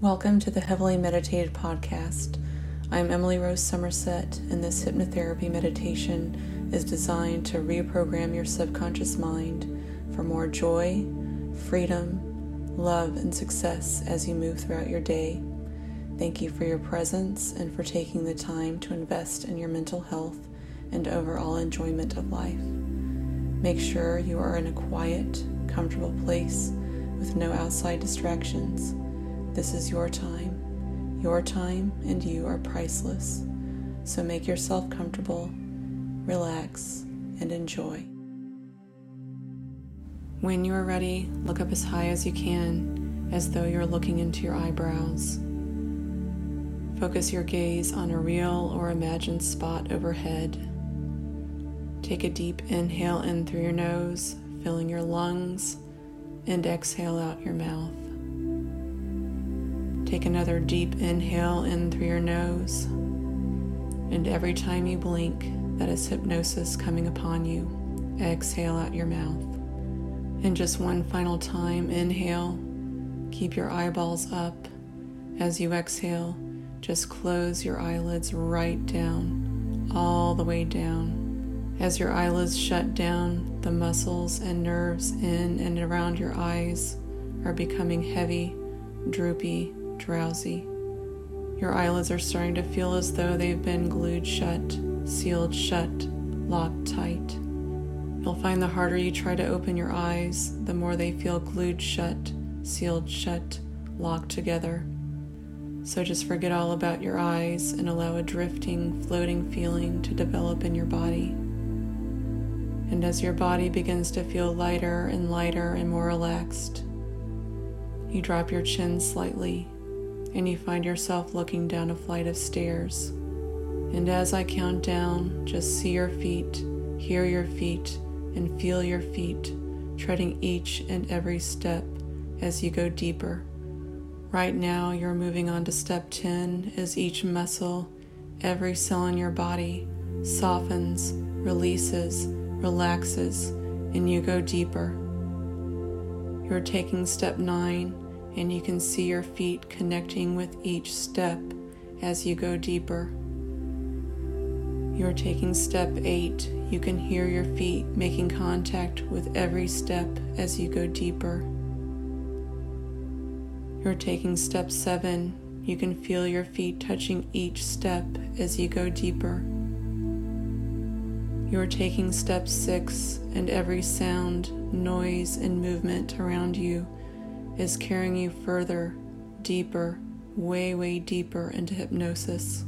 Welcome to the Heavily Meditated podcast. I'm Emily Rose Somerset, and this hypnotherapy meditation is designed to reprogram your subconscious mind for more joy, freedom, love, and success as you move throughout your day. Thank you for your presence and for taking the time to invest in your mental health and overall enjoyment of life. Make sure you are in a quiet, comfortable place with no outside distractions this is your time. Your time and you are priceless. So make yourself comfortable, relax, and enjoy. When you are ready, look up as high as you can, as though you're looking into your eyebrows. Focus your gaze on a real or imagined spot overhead. Take a deep inhale in through your nose, filling your lungs, and exhale out your mouth. Take another deep inhale in through your nose. And every time you blink, that is hypnosis coming upon you. Exhale out your mouth. And just one final time, inhale. Keep your eyeballs up. As you exhale, just close your eyelids right down, all the way down. As your eyelids shut down, the muscles and nerves in and around your eyes are becoming heavy, droopy, drowsy. Your eyelids are starting to feel as though they've been glued shut, sealed shut, locked tight. You'll find the harder you try to open your eyes, the more they feel glued shut, sealed shut, locked together. So just forget all about your eyes and allow a drifting, floating feeling to develop in your body. And as your body begins to feel lighter and lighter and more relaxed, you drop your chin slightly and you find yourself looking down a flight of stairs. And as I count down, just see your feet, hear your feet, and feel your feet treading each and every step as you go deeper. Right now, you're moving on to step 10 as each muscle, every cell in your body softens, releases, relaxes, and you go deeper. You're taking step 9 and you can see your feet connecting with each step as you go deeper. You're taking step eight. You can hear your feet making contact with every step as you go deeper. You're taking step seven. You can feel your feet touching each step as you go deeper. You're taking step six, and every sound, noise, and movement around you is carrying you further, deeper, way, way deeper into hypnosis.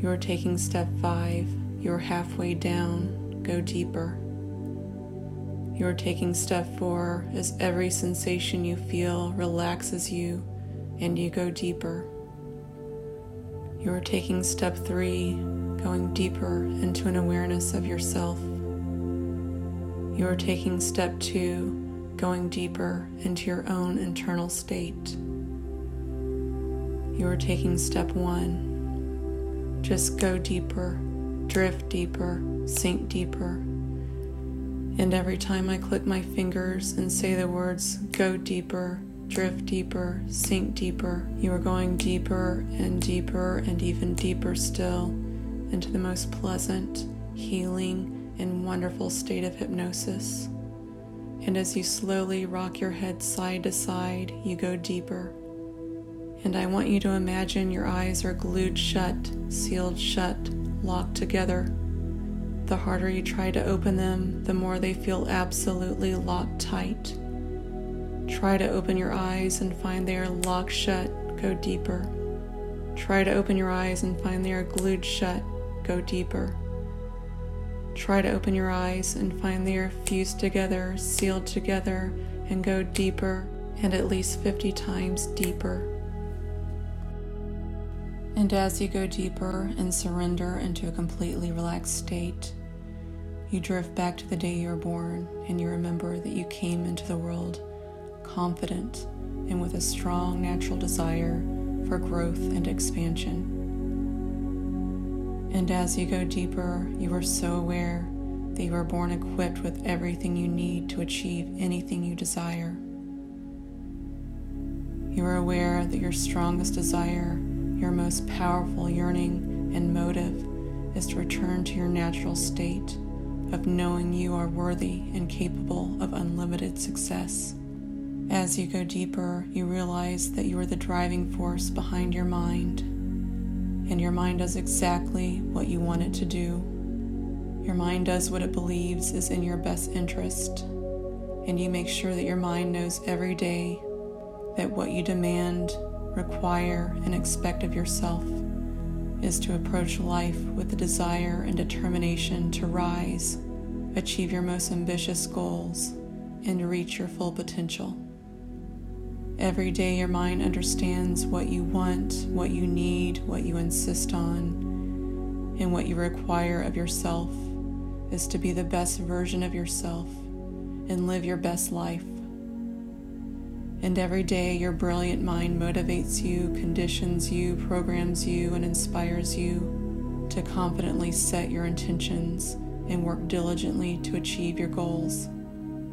You're taking step five, you're halfway down, go deeper. You're taking step four as every sensation you feel relaxes you and you go deeper. You're taking step three, going deeper into an awareness of yourself. You're taking step two, going deeper into your own internal state. You are taking step one. Just go deeper, drift deeper, sink deeper. And every time I click my fingers and say the words go deeper, drift deeper, sink deeper, you are going deeper and deeper and even deeper still into the most pleasant, healing, and wonderful state of hypnosis. And as you slowly rock your head side to side, you go deeper. And I want you to imagine your eyes are glued shut, sealed shut, locked together. The harder you try to open them, the more they feel absolutely locked tight. Try to open your eyes and find they are locked shut, go deeper. Try to open your eyes and find they are glued shut, go deeper. Try to open your eyes and find they are fused together, sealed together, and go deeper and at least 50 times deeper. And as you go deeper and surrender into a completely relaxed state, you drift back to the day you were born and you remember that you came into the world confident and with a strong natural desire for growth and expansion. And as you go deeper, you are so aware that you are born equipped with everything you need to achieve anything you desire. You are aware that your strongest desire, your most powerful yearning and motive is to return to your natural state of knowing you are worthy and capable of unlimited success. As you go deeper, you realize that you are the driving force behind your mind, and your mind does exactly what you want it to do. Your mind does what it believes is in your best interest, and you make sure that your mind knows every day that what you demand, require, and expect of yourself is to approach life with the desire and determination to rise, achieve your most ambitious goals, and reach your full potential. Every day, your mind understands what you want, what you need, what you insist on, and what you require of yourself is to be the best version of yourself and live your best life. And every day, your brilliant mind motivates you, conditions you, programs you, and inspires you to confidently set your intentions and work diligently to achieve your goals.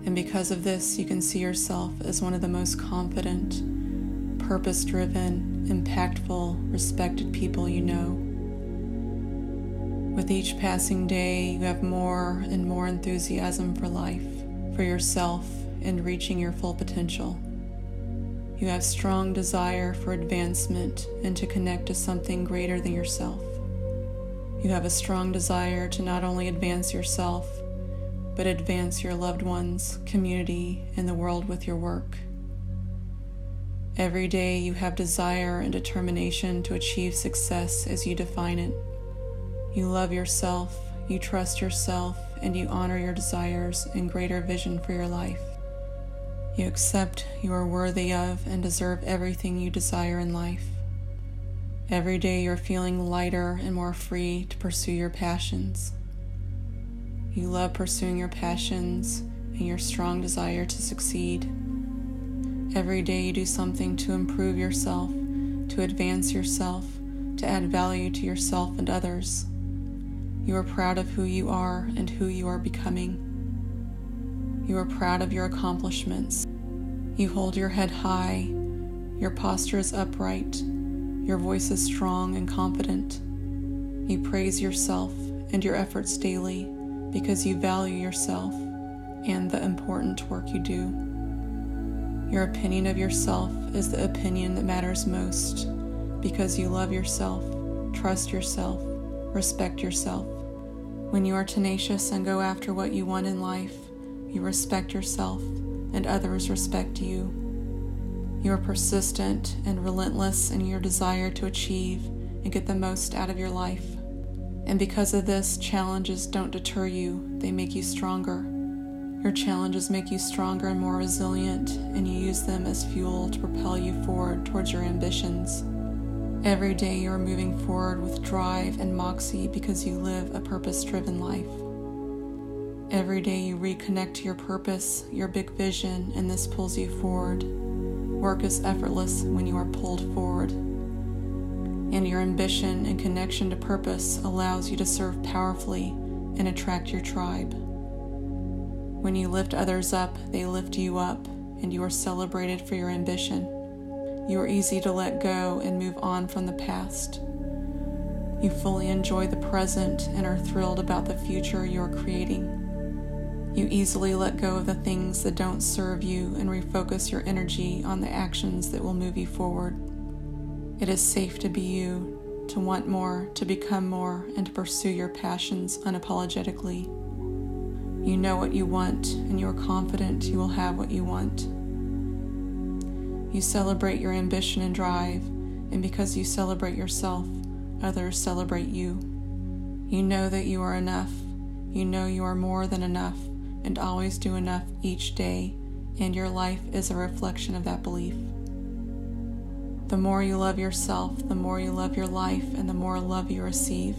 And because of this, you can see yourself as one of the most confident, purpose driven, impactful, respected people you know. With each passing day, you have more and more enthusiasm for life, for yourself, and reaching your full potential. You have strong desire for advancement and to connect to something greater than yourself. You have a strong desire to not only advance yourself, but advance your loved ones, community, and the world with your work. Every day you have desire and determination to achieve success as you define it. You love yourself, you trust yourself, and you honor your desires and greater vision for your life. You accept you are worthy of and deserve everything you desire in life. Every day you're feeling lighter and more free to pursue your passions. You love pursuing your passions and your strong desire to succeed. Every day you do something to improve yourself, to advance yourself, to add value to yourself and others. You are proud of who you are and who you are becoming. You are proud of your accomplishments. You hold your head high. Your posture is upright. Your voice is strong and confident. You praise yourself and your efforts daily because you value yourself and the important work you do. Your opinion of yourself is the opinion that matters most because you love yourself, trust yourself, respect yourself. When you are tenacious and go after what you want in life, you respect yourself, and others respect you. You are persistent and relentless in your desire to achieve and get the most out of your life. And because of this, challenges don't deter you, they make you stronger. Your challenges make you stronger and more resilient, and you use them as fuel to propel you forward towards your ambitions. Every day you are moving forward with drive and moxie because you live a purpose driven life. Every day you reconnect to your purpose, your big vision, and this pulls you forward. Work is effortless when you are pulled forward. And your ambition and connection to purpose allows you to serve powerfully and attract your tribe. When you lift others up, they lift you up, and you are celebrated for your ambition. You are easy to let go and move on from the past. You fully enjoy the present and are thrilled about the future you are creating. You easily let go of the things that don't serve you and refocus your energy on the actions that will move you forward. It is safe to be you, to want more, to become more, and to pursue your passions unapologetically. You know what you want, and you are confident you will have what you want. You celebrate your ambition and drive, and because you celebrate yourself, others celebrate you. You know that you are enough. You know you are more than enough and always do enough each day, and your life is a reflection of that belief. The more you love yourself, the more you love your life, and the more love you receive.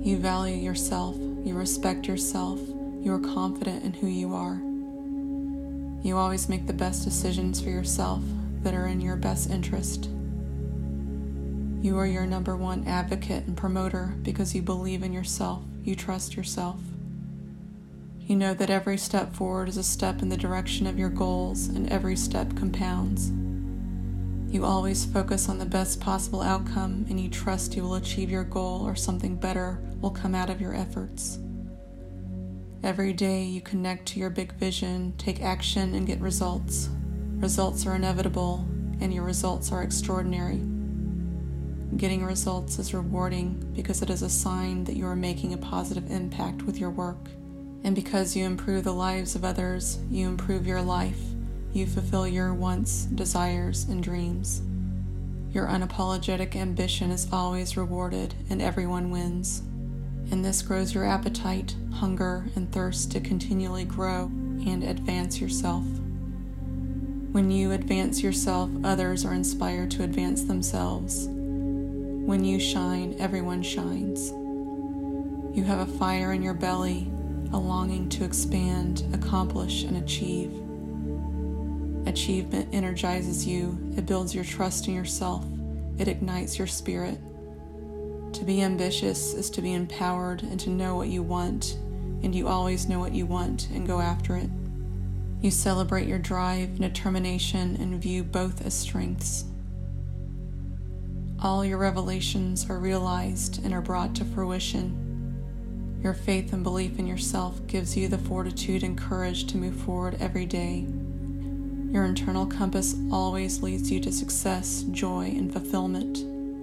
You value yourself, you respect yourself, you are confident in who you are. You always make the best decisions for yourself that are in your best interest. You are your number one advocate and promoter because you believe in yourself, you trust yourself. You know that every step forward is a step in the direction of your goals, and every step compounds. You always focus on the best possible outcome and you trust you will achieve your goal or something better will come out of your efforts. Every day you connect to your big vision, take action, and get results. Results are inevitable, and your results are extraordinary. Getting results is rewarding because it is a sign that you are making a positive impact with your work. And because you improve the lives of others, you improve your life. You fulfill your wants, desires, and dreams. Your unapologetic ambition is always rewarded, and everyone wins. And this grows your appetite, hunger, and thirst to continually grow and advance yourself. When you advance yourself, others are inspired to advance themselves. When you shine, everyone shines. You have a fire in your belly, a longing to expand, accomplish, and achieve. Achievement energizes you, it builds your trust in yourself, it ignites your spirit. To be ambitious is to be empowered and to know what you want, and you always know what you want and go after it. You celebrate your drive and determination and view both as strengths. All your revelations are realized and are brought to fruition. Your faith and belief in yourself gives you the fortitude and courage to move forward every day. Your internal compass always leads you to success, joy, and fulfillment.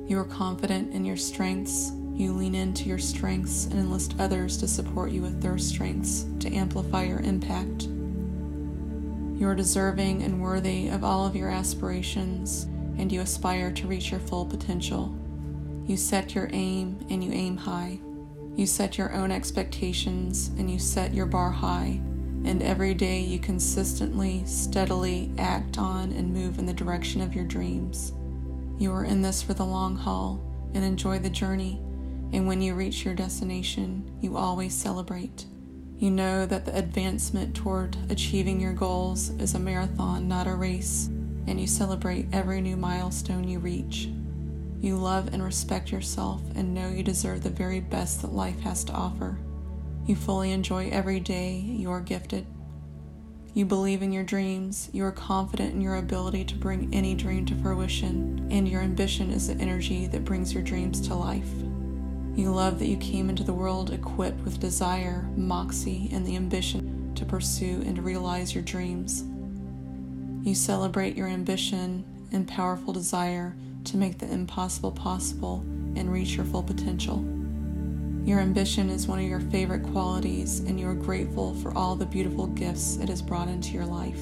You are confident in your strengths. You lean into your strengths and enlist others to support you with their strengths to amplify your impact. You are deserving and worthy of all of your aspirations and you aspire to reach your full potential. You set your aim and you aim high. You set your own expectations and you set your bar high. And every day you consistently, steadily act on and move in the direction of your dreams. You are in this for the long haul and enjoy the journey. And when you reach your destination, you always celebrate. You know that the advancement toward achieving your goals is a marathon, not a race and you celebrate every new milestone you reach. You love and respect yourself and know you deserve the very best that life has to offer. You fully enjoy every day you are gifted. You believe in your dreams, you are confident in your ability to bring any dream to fruition, and your ambition is the energy that brings your dreams to life. You love that you came into the world equipped with desire, moxie, and the ambition to pursue and realize your dreams. You celebrate your ambition and powerful desire to make the impossible possible and reach your full potential. Your ambition is one of your favorite qualities, and you are grateful for all the beautiful gifts it has brought into your life.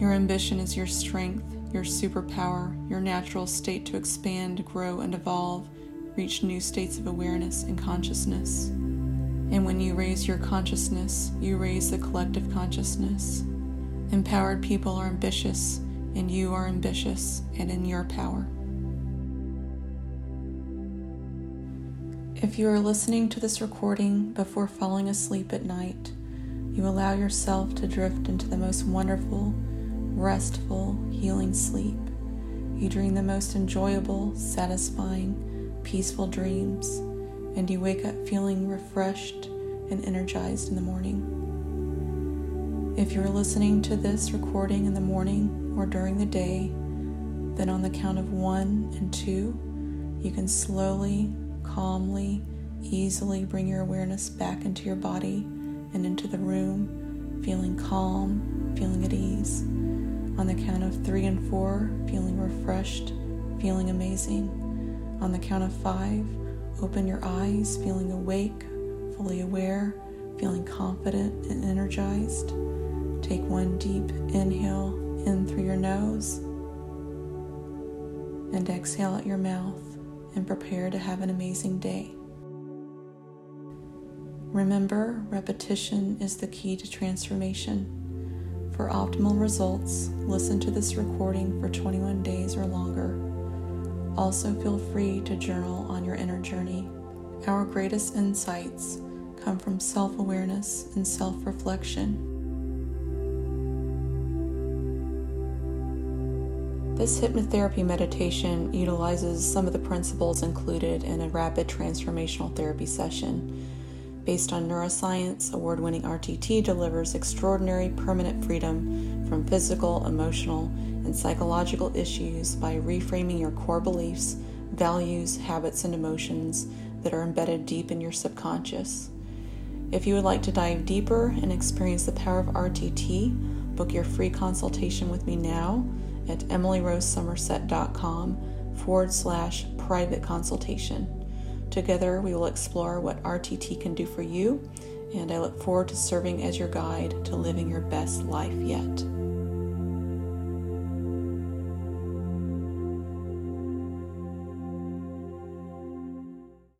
Your ambition is your strength, your superpower, your natural state to expand, grow, and evolve, reach new states of awareness and consciousness. And when you raise your consciousness, you raise the collective consciousness. Empowered people are ambitious, and you are ambitious and in your power. If you are listening to this recording before falling asleep at night, you allow yourself to drift into the most wonderful, restful, healing sleep. You dream the most enjoyable, satisfying, peaceful dreams, and you wake up feeling refreshed and energized in the morning. If you're listening to this recording in the morning or during the day, then on the count of one and two, you can slowly, calmly, easily bring your awareness back into your body and into the room, feeling calm, feeling at ease. On the count of three and four, feeling refreshed, feeling amazing. On the count of five, open your eyes, feeling awake, fully aware, feeling confident and energized. Take one deep inhale in through your nose and exhale out your mouth and prepare to have an amazing day. Remember, repetition is the key to transformation. For optimal results, listen to this recording for 21 days or longer. Also, feel free to journal on your inner journey. Our greatest insights come from self awareness and self reflection This hypnotherapy meditation utilizes some of the principles included in a rapid transformational therapy session. Based on neuroscience, award winning RTT delivers extraordinary permanent freedom from physical, emotional, and psychological issues by reframing your core beliefs, values, habits, and emotions that are embedded deep in your subconscious. If you would like to dive deeper and experience the power of RTT, book your free consultation with me now at emilyrosesomerset.com forward slash private consultation. Together, we will explore what RTT can do for you, and I look forward to serving as your guide to living your best life yet.